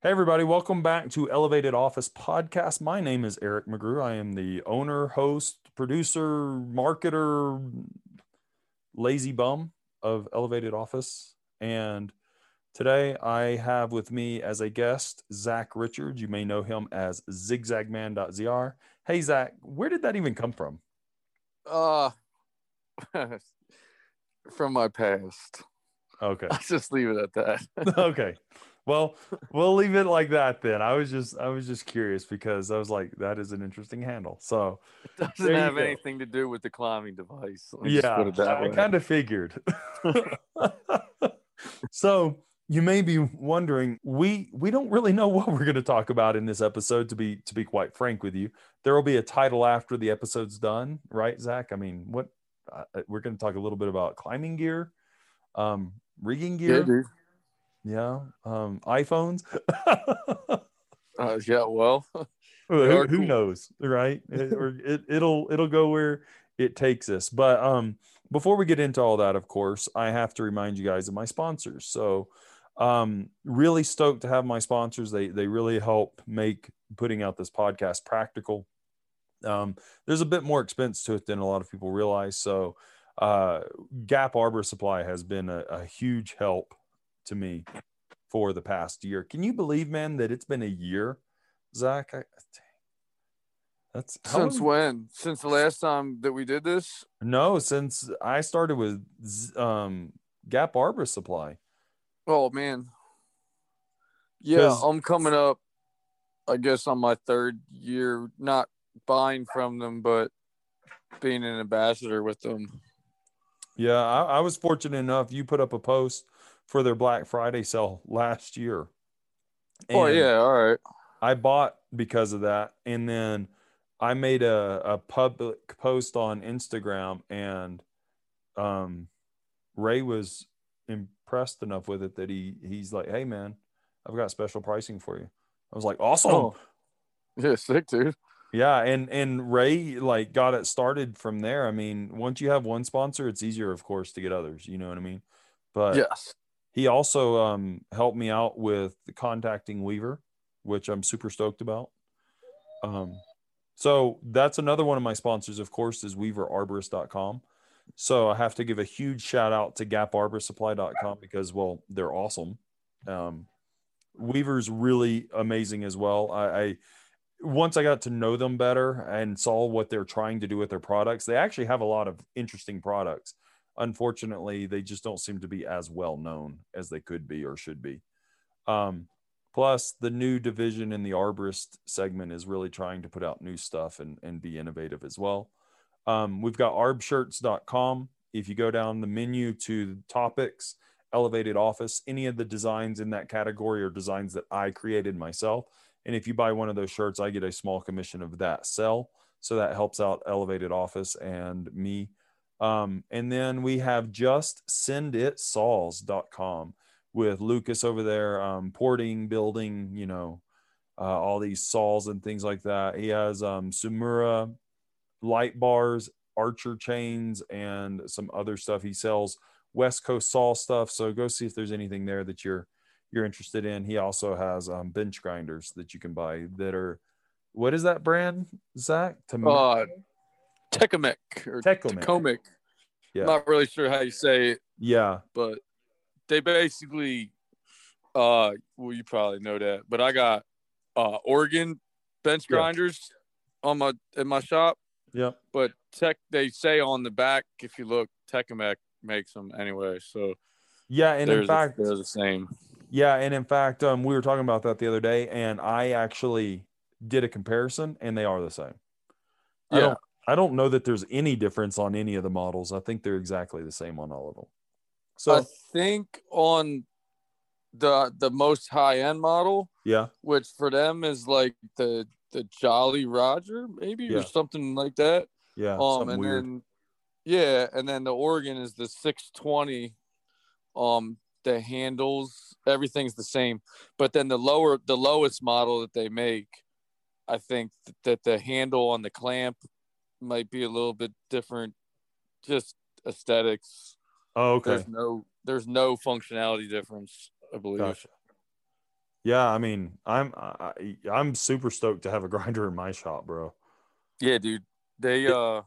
Hey, everybody, welcome back to Elevated Office Podcast. My name is Eric McGrew. I am the owner, host, producer, marketer, lazy bum of Elevated Office. And today I have with me as a guest Zack Richards. You may know him as zigzagman.zr. Hey, Zack, where did that even come from? Uh, from my past. Okay. I'll just leave it at that. okay. Well, we'll leave it like that then. I was just I was just curious because I was like, that is an interesting handle. So It doesn't have go. anything to do with the climbing device. Let me just yeah, I kind of figured. so you may be wondering, we we don't really know what we're going to talk about in this episode. To be to be quite frank with you, there will be a title after the episode's done, right, Zack? I mean, what uh, we're going to talk a little bit about climbing gear, um, rigging yeah, gear, dude. Yeah, um, iPhones. Uh, yeah, well, who, who knows right? It, or it, it'll it'll go where it takes us. But um before we get into all that of course i have to remind you guys of my sponsors. So um really stoked to have my sponsors. They they really help make putting out this podcast practical. Um there's a bit more expense to it than a lot of people realize. So uh gap arbor supply has been a, a huge help to me for the past year can you believe man that it's been a year Zack, I, that's since when? Since the last time that we did this? no, since I started with um, Gap Arbor Supply. Oh man. yeah, I'm coming up. I guess on my third year, not buying from them, but being an ambassador with them. Yeah, I, I was fortunate enough. You put up a post for their Black Friday sale last year. oh yeah, all right. I bought because of that, and then I made a, a public post on Instagram, and um, Ray was impressed enough with it that he he's like, "Hey man, I've got special pricing for you." I was like, "Awesome." Oh, yeah, sick, dude. Yeah, and and Ray like got it started from there. I mean, once you have one sponsor, it's easier, of course, to get others. You know what I mean? But yes. He also um, helped me out with contacting Weaver, which I'm super stoked about. Um, so that's another one of my sponsors, of course, is weaverarborist.com. So I have to give a huge shout out to gaparborsupply.com because, well, they're awesome. Um, Weaver's really amazing as well. I, I once I got to know them better and saw what they're trying to do with their products, they actually have a lot of interesting products unfortunately they just don't seem to be as well known as they could be or should be. Um, plus the new division in the arborist segment is really trying to put out new stuff and, and be innovative as well. Um, we've got arbshirts.com if you go down the menu to topics elevated office any of the designs in that category are designs that i created myself and if you buy one of those shirts i get a small commission of that sell. So that helps out elevated office and me um, and then we have just senditsaws.com with Lucas over there, um, porting, building, you know, uh, all these saws and things like that. He has um, Sugihara light bars, archer chains, and some other stuff. He sells West Coast saw stuff. So go see if there's anything there that you're you're interested in. He also has um, bench grinders that you can buy that are what is that brand, Zack? Tam- Uh, Tecumseh or. Tacoma. Yeah. Not really sure how you say it, yeah. but they basically, uh, well, you probably know that, but I got uh Oregon bench Yeah. grinders on my in my shop, Yeah. but Tech they say on the back if you look, Tecumseh makes them anyway, so Yeah, and in fact, the, they're the same. Yeah, and in fact, um, we were talking about that the other day, and I actually did a comparison, and they are the same. I Yeah. don't, I don't know that there's any difference on any of the models. I think they're exactly the same on all of them. So I think on the the most high end model, yeah, which for them is like the the Jolly Roger, maybe Yeah. or something like that. yeah, Um, something and weird. then yeah, and then the Oregon is the 620. Um, the handles, everything's the same, but then the lower, the lowest model that they make, I think th- that the handle on the clamp might be a little bit different, just aesthetics. oh, okay, There's no, there's no functionality difference, I believe. gotcha. Yeah, I mean, I'm I, I'm super stoked to have a grinder in my shop, bro. Yeah, dude. They It- uh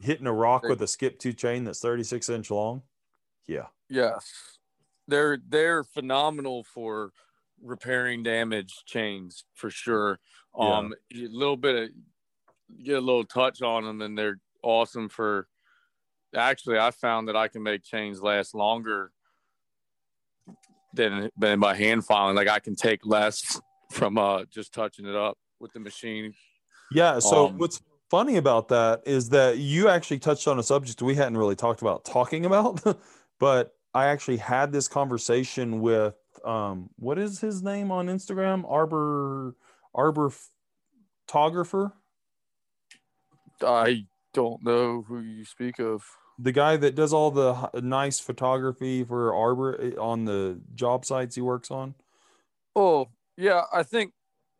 Hitting a rock They- with a skip tooth chain that's 36 inch long. Yeah. yes. They're they're phenomenal for repairing damaged chains for sure. Yeah. Um a little bit of get a little touch on them and they're awesome for actually I found that I can make chains last longer than than by hand filing. Like I can take less from uh just touching it up with the machine. Yeah. So Um, what's funny about that is that you actually touched on a subject we hadn't really talked about talking about, but I actually had this conversation with um what is his name on Instagram? Arbor Arbor photographer, I don't know who you speak of. the guy that does all the nice photography for Arbor eh, on the job sites he works on. Oh, yeah, I think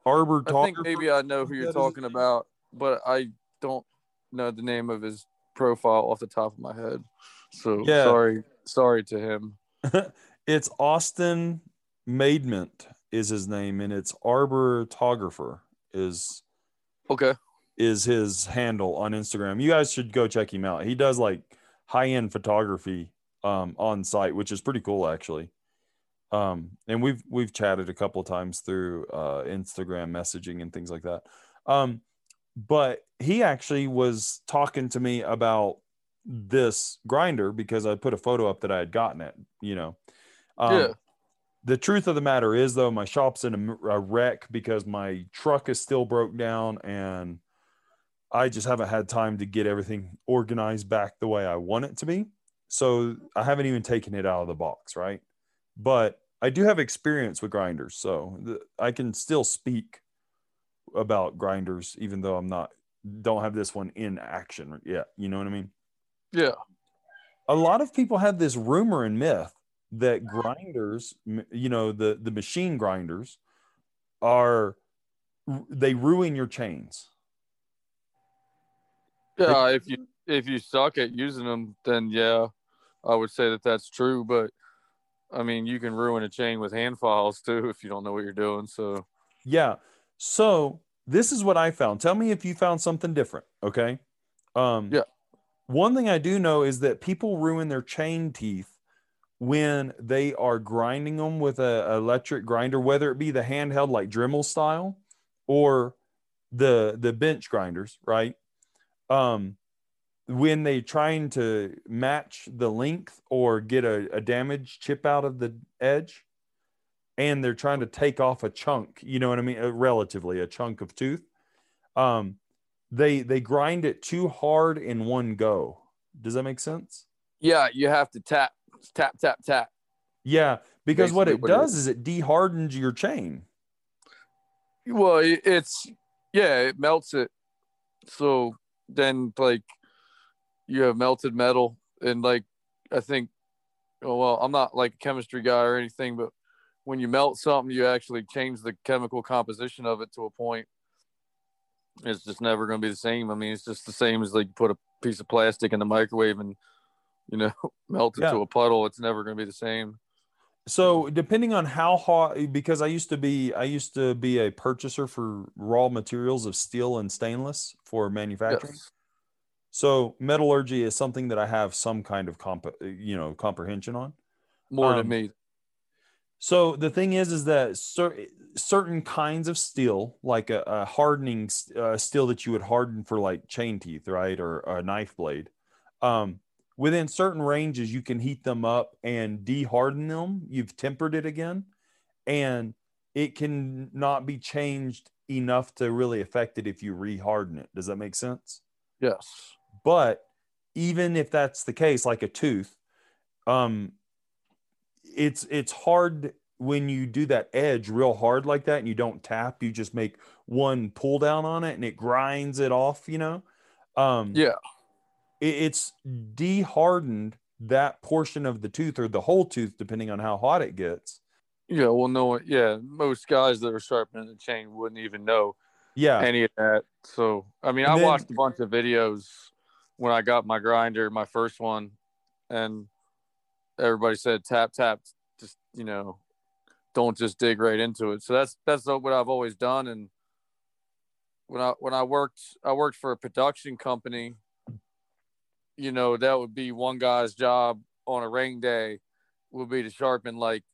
Arbor I think maybe I know who you're talking about, but I don't know the name of his profile off the top of my head. So Yeah. sorry, sorry to him. it's Austin Maidment is his name, and it's Arbor photographer is Okay. Is his handle on Instagram. You guys should go check him out. He does like high end photography um, on site, which is pretty cool actually. Um, and we've we've chatted a couple of times through uh, Instagram messaging and things like that. Um, but he actually was talking to me about this grinder because I put a photo up that I had gotten it. You know, um, Yeah. the truth of the matter is though my shop's in a, a wreck because my truck is still broke down and i just haven't had time to get everything organized back the way i want it to be. So i haven't even taken it out of the box right? But i do have experience with grinders so the, i can still speak about grinders even though i'm not don't have this one in action yet you know what i mean? Yeah. a lot of people have this rumor and myth that grinders you know the the machine grinders are they ruin your chains Yeah. If you if you suck at using them, then yeah, I would say that that's true. But I mean, you can ruin a chain with hand files too if you don't know what you're doing. So yeah so this is what i found tell me if you found something different okay um Yeah. one thing i do know is that people ruin their chain teeth when they are grinding them with a electric grinder whether it be the handheld like dremel style or the the bench grinders right um when they're trying to match the length or get a, a damaged chip out of the edge and they're trying to take off a chunk you know what i mean? Uh, relatively a chunk of tooth. Um they they grind it too hard in one go. Does that make sense? Yeah, you have to tap, tap, tap, tap. yeah because what it what it does is it dehardens your chain. Well, it's yeah, it melts it. So then, like, you have melted metal, and like, I think, oh, well, I'm not like a chemistry guy or anything, but when you melt something, you actually change the chemical composition of it to a point. It's just never going to be the same. I mean, it's just the same as like put a piece of plastic in the microwave and you know melt it Yeah. to a puddle. It's never going to be the same. So depending on how hot because i used to be i used to be a purchaser for raw materials of steel and stainless for manufacturing Yes. so metallurgy is something that i have some kind of comp you know comprehension on More Um, than me. So the thing is, is that cer- certain kinds of steel, like a, a hardening uh, steel that you would harden for like chain teeth, right, or, a knife blade, um, within certain ranges, you can heat them up and de-harden them. You've tempered it again, and it can not be changed enough to really affect it if you re-harden it. Does that make sense? Yes. but even if that's the case like a tooth um it's it's hard when you do that edge real hard like that and you don't tap you just make one pull down on it and it grinds it off you know um Yeah. It, it's de-hardened that portion of the tooth or the whole tooth depending on how hot it gets Yeah. Well, no. Yeah. Most guys that are sharpening the chain wouldn't even know yeah any of that. So, I mean, And I then- watched a bunch of videos when I got my grinder, my first one, and everybody said tap, tap, just, you know, don't just dig right into it. So that's that's what I've always done. And when I when I worked I worked for a production company, you know, that would be one guy's job on a rain day would be to sharpen like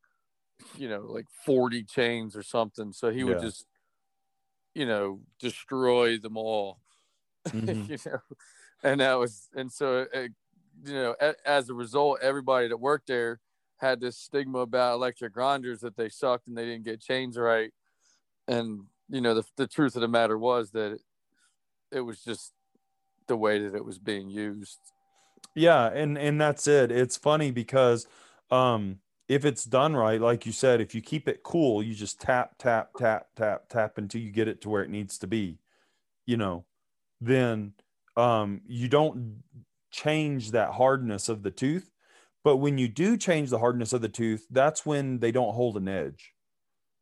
you know, like 40 chains or something. So he would Yeah. just, you know, destroy them all, Mhm. you know, and that was, and so, uh, you know, a, as a result, everybody that worked there had this stigma about electric grinders that they sucked and they didn't get chains right. And, you know, the, the truth of the matter was that it, it was just the way that it was being used. Yeah, and and that's it. It's funny because um if it's done right, like you said, if you keep it cool, you just tap tap tap tap tap until you get it to where it needs to be, you know, then um you don't change that hardness of the tooth. But when you do change the hardness of the tooth, that's when they don't hold an edge.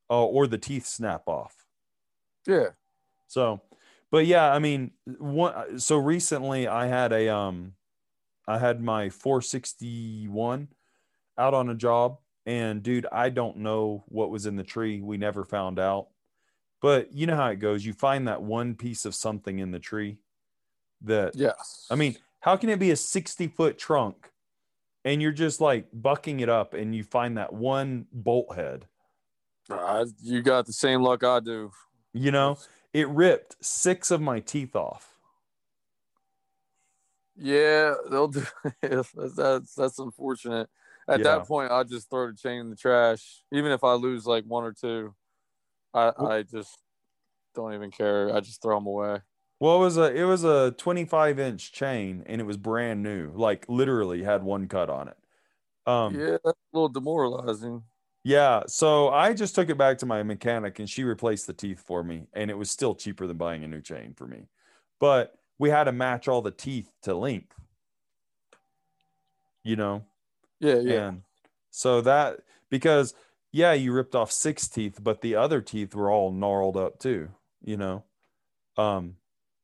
Uh, or the teeth snap off. Yeah. So, but yeah, I mean, one. So recently, I had a um, I had my 461 out on a job, and dude, I don't know what was in the tree. We never found out. But you know how it goes. You find that one piece of something in the tree that Yes. I mean, how can it be a 60 foot trunk and you're just like bucking it up and you find that one bolt head? Uh, you got the same luck I do. You know, it ripped six of my teeth off. Yeah, they'll do. that's, that's that's unfortunate. At Yeah. that point, I just throw the chain in the trash. Even if I lose like one or two, I I just don't even care. I just throw them away. Well, it was a it was a 25 inch chain and it was brand new, like literally had one cut on it. Um, yeah. yeah, that's a little demoralizing. Yeah, so I just took it back to my mechanic and she replaced the teeth for me, and it was still cheaper than buying a new chain for me. But we had to match all the teeth to length, you know, Yeah, yeah, and so that because yeah, you ripped off six teeth, but the other teeth were all gnarled up too, you know. Um,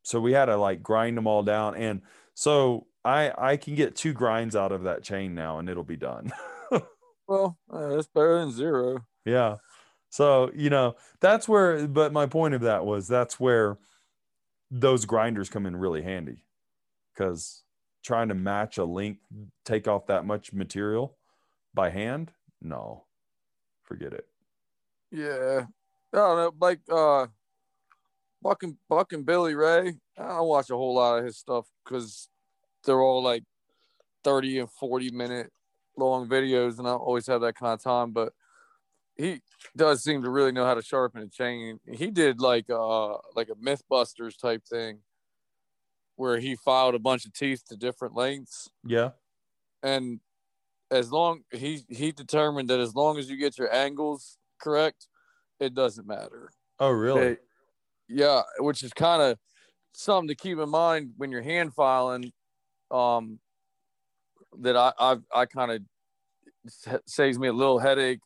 so we had to like grind them all down, and so I I can get two grinds out of that chain now, and it'll be done. Well, uh, that's better than zero. yeah. So you know that's where, but my point of that was that's where those grinders come in really handy, because trying to match a length, take off that much material by hand, no, forget it. Yeah, I don't know. Like uh, Buck and Buckin' Billy Ray. I don't watch a whole lot of his stuff because they're all like thirty and forty minute long videos, and I always have that kind of time. But he does seem to really know how to sharpen a chain. He did like uh like a MythBusters type thing where he filed a bunch of teeth to different lengths Yeah. and as long he he determined that as long as you get your angles correct, it doesn't matter. Oh, really? They- yeah, which is kind of something to keep in mind when you're hand filing. Um, that I I, I kind of saves me a little headache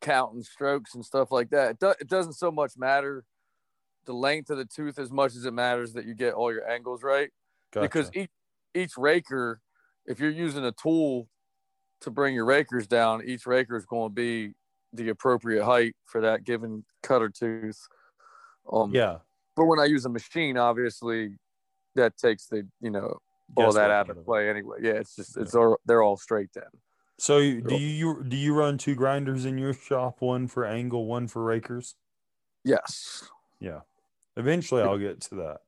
counting strokes and stuff like that. It, do, it doesn't so much matter the length of the tooth as much as it matters that you get all your angles right because each each raker, if you're using a tool to bring your rakers down, each raker is going to be the appropriate height for that given cutter tooth. Um, yeah. But when I use a machine, obviously, that takes the you know all that out of play anyway. Yeah, it's just it's all they're all straight then. So do you do you run two grinders in your shop? One for angle, one for rakers. Yes. Yeah. Eventually, I'll get to that.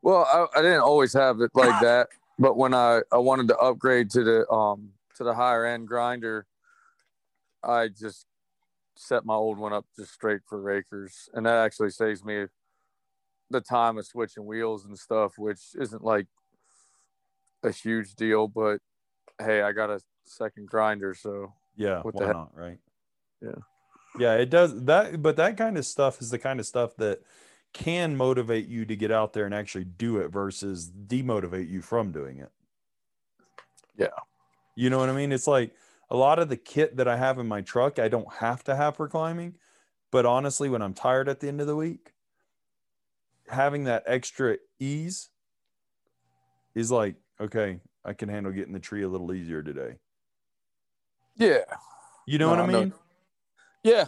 Well, I, I didn't always have it like that, but when I, I wanted to upgrade to the um to the higher end grinder, I just set my old one up just straight for rakers, and that actually saves me the time of switching wheels and stuff, which isn't like a huge deal, but hey, I got a second grinder, so Yeah. What why not? Right. Yeah. Yeah. It does that, but that kind of stuff is the kind of stuff that can motivate you to get out there and actually do it versus demotivate you from doing it. Yeah. You know what I mean? It's like a lot of the kit that I have in my truck, I don't have to have for climbing. But honestly, when I'm tired at the end of the week, having that extra ease is like, okay, I can handle getting the tree a little easier today. Yeah. You know No, what I mean? Yeah,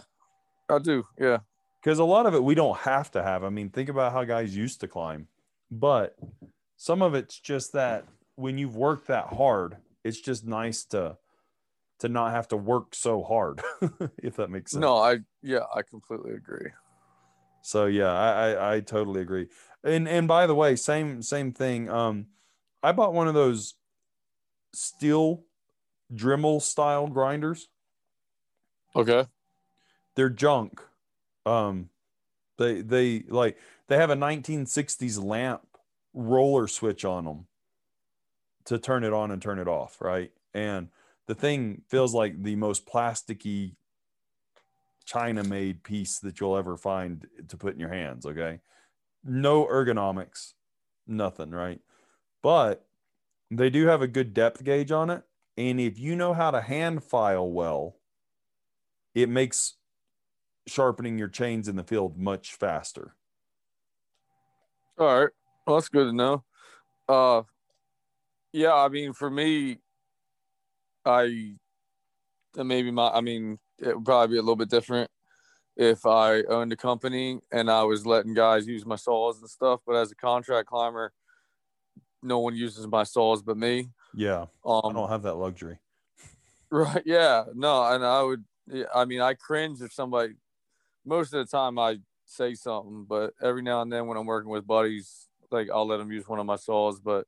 I do. Yeah. because a lot of it we don't have to have. I mean, think about how guys used to climb, but some of it's just that when you've worked that hard, it's just nice to to not have to work so hard, if that makes sense. No, I yeah, I completely agree. So yeah, I, I I totally agree. And and by the way, same same thing. Um, I bought one of those steel Dremel style grinders. Okay. they're junk. Um, they they like they have a 1960s lamp roller switch on them to turn it on and turn it off, right? And the thing feels like the most plasticky China made piece that you'll ever find to put in your hands, okay? No ergonomics, nothing, right? But they do have a good depth gauge on it. And if you know how to hand file well, it makes sharpening your chains in the field much faster. All right. Well, that's good to know. Uh, yeah, I mean, for me, I uh, maybe my, I mean, it would probably be a little bit different if I owned a company and I was letting guys use my saws and stuff. But as a contract climber, no one uses my saws but me. Yeah, I Um, don't have that luxury. Right. Yeah. No. And I would, I mean, I cringe if somebody. Most of the time, I say something, but every now and then, when I'm working with buddies, like I'll let them use one of my saws. But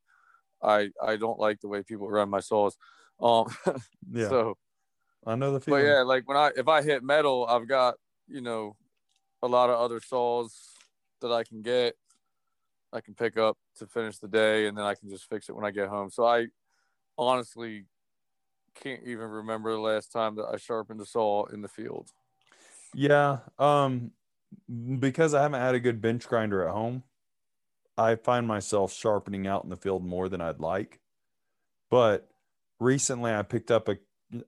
I I don't like the way people run my saws. Um. Yeah, So, I know the feel but yeah, like when I if I hit metal, I've got you know a lot of other saws that I can get. I can pick up to finish the day, and then I can just fix it when I get home. So I honestly can't even remember the last time that I sharpened a saw in the field. Yeah, um, because I haven't had a good bench grinder at home, I find myself sharpening out in the field more than I'd like. But recently, I picked up a.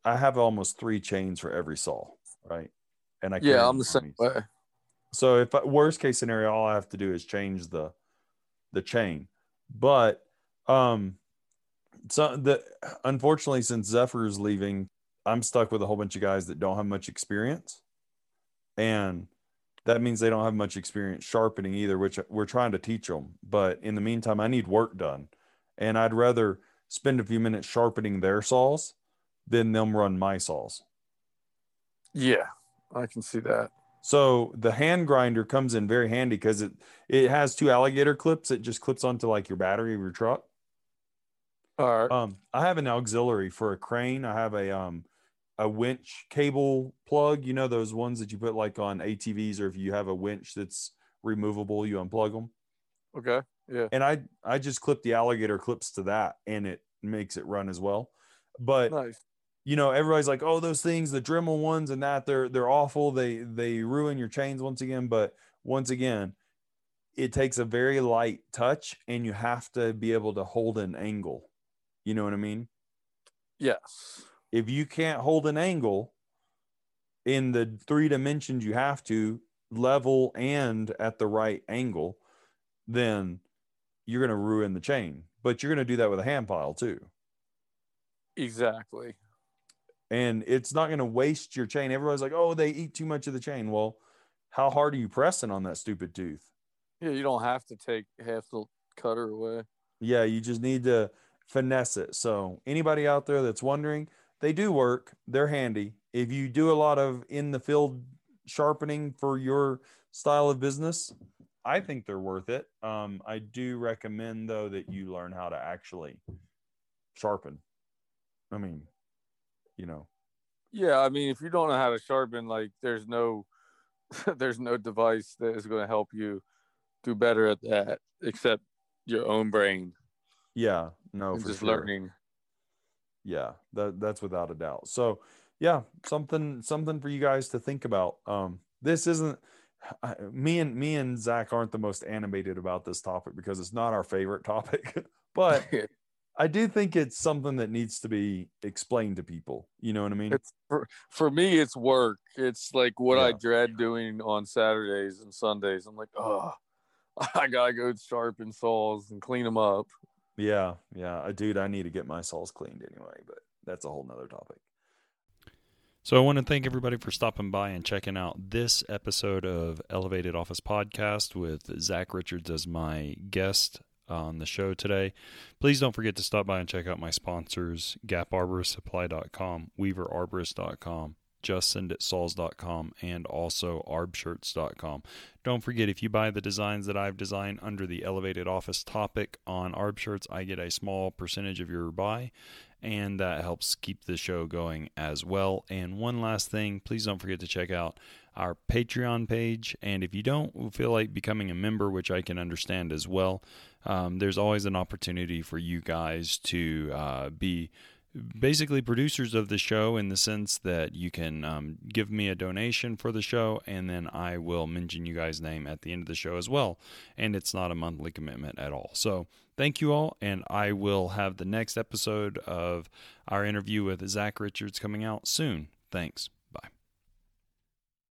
I have almost three chains for every saw, right? And I Yeah, I'm the same me. way. So if I, worst case scenario, all I have to do is change the the chain. But um so the unfortunately since Zephyr is leaving, I'm stuck with a whole bunch of guys that don't have much experience. And that means they don't have much experience sharpening either, which we're trying to teach them. But in the meantime, I need work done. And I'd rather spend a few minutes sharpening their saws than them run my saws. Yeah, I can see that. So the hand grinder comes in very handy because it it has two alligator clips. It just clips onto like your battery of your truck. All right. Um, I have an auxiliary for a crane. I have a um a winch cable plug. You know those ones that you put like on ATVs, or if you have a winch that's removable, you unplug them. Okay. Yeah. And I I just clip the alligator clips to that, and it makes it run as well. But Nice. you know everybody's like oh those things the dremel ones and that they're they're awful they they ruin your chains once again but once again it takes a very light touch and you have to be able to hold an angle you know what i mean Yes. if you can't hold an angle in the three dimensions you have to level and at the right angle then you're going to ruin the chain but you're going to do that with a hand file too Exactly. and it's not going to waste your chain. Everybody's like, "Oh, they eat too much of the chain." Well, how hard are you pressing on that stupid tooth? Yeah, you don't have to take half the cutter away. Yeah, you just need to finesse it. So, anybody out there that's wondering, they do work. They're handy. If you do a lot of in the field sharpening for your style of business, I think they're worth it. Um, I do recommend though that you learn how to actually sharpen. I mean, you know, Yeah, I mean, if you don't know how to sharpen, like, there's no, there's no device that is going to help you do better at that except your own brain yeah, no, and for just sure. learning. yeah that that's without a doubt so yeah something something for you guys to think about um this isn't I- me and me and zack aren't the most animated about this topic because it's not our favorite topic but i do think it's something that needs to be explained to people you know what i mean It's for, for me, it's work. It's like what I dread doing on Saturdays and Sundays. I'm like, oh, I gotta go sharpen saws and clean them up. Yeah yeah uh, dude i need to get my saws cleaned anyway but that's a whole nother topic So I want to thank everybody for stopping by and checking out this episode of Elevated Office Podcast with Zack Richards as my guest on the show today. Please don't forget to stop by and check out my sponsors, GapArboristSupply.com, WeaverArborist.com, JustSendItSaws.com, and also ArbShirts.com. Don't forget, if you buy the designs that I've designed under the Elevated Office topic on arbshirts, I get a small percentage of your buy and that helps keep the show going as well. And one last thing, please don't forget to check out our Patreon page. And if you don't feel like becoming a member, which I can understand as well, um, there's always an opportunity for you guys to uh, be basically producers of the show in the sense that you can um, give me a donation for the show and then I will mention you guys' name at the end of the show as well. And it's not a monthly commitment at all. So thank you all. And I will have the next episode of our interview with Zack Richards coming out soon. Thanks.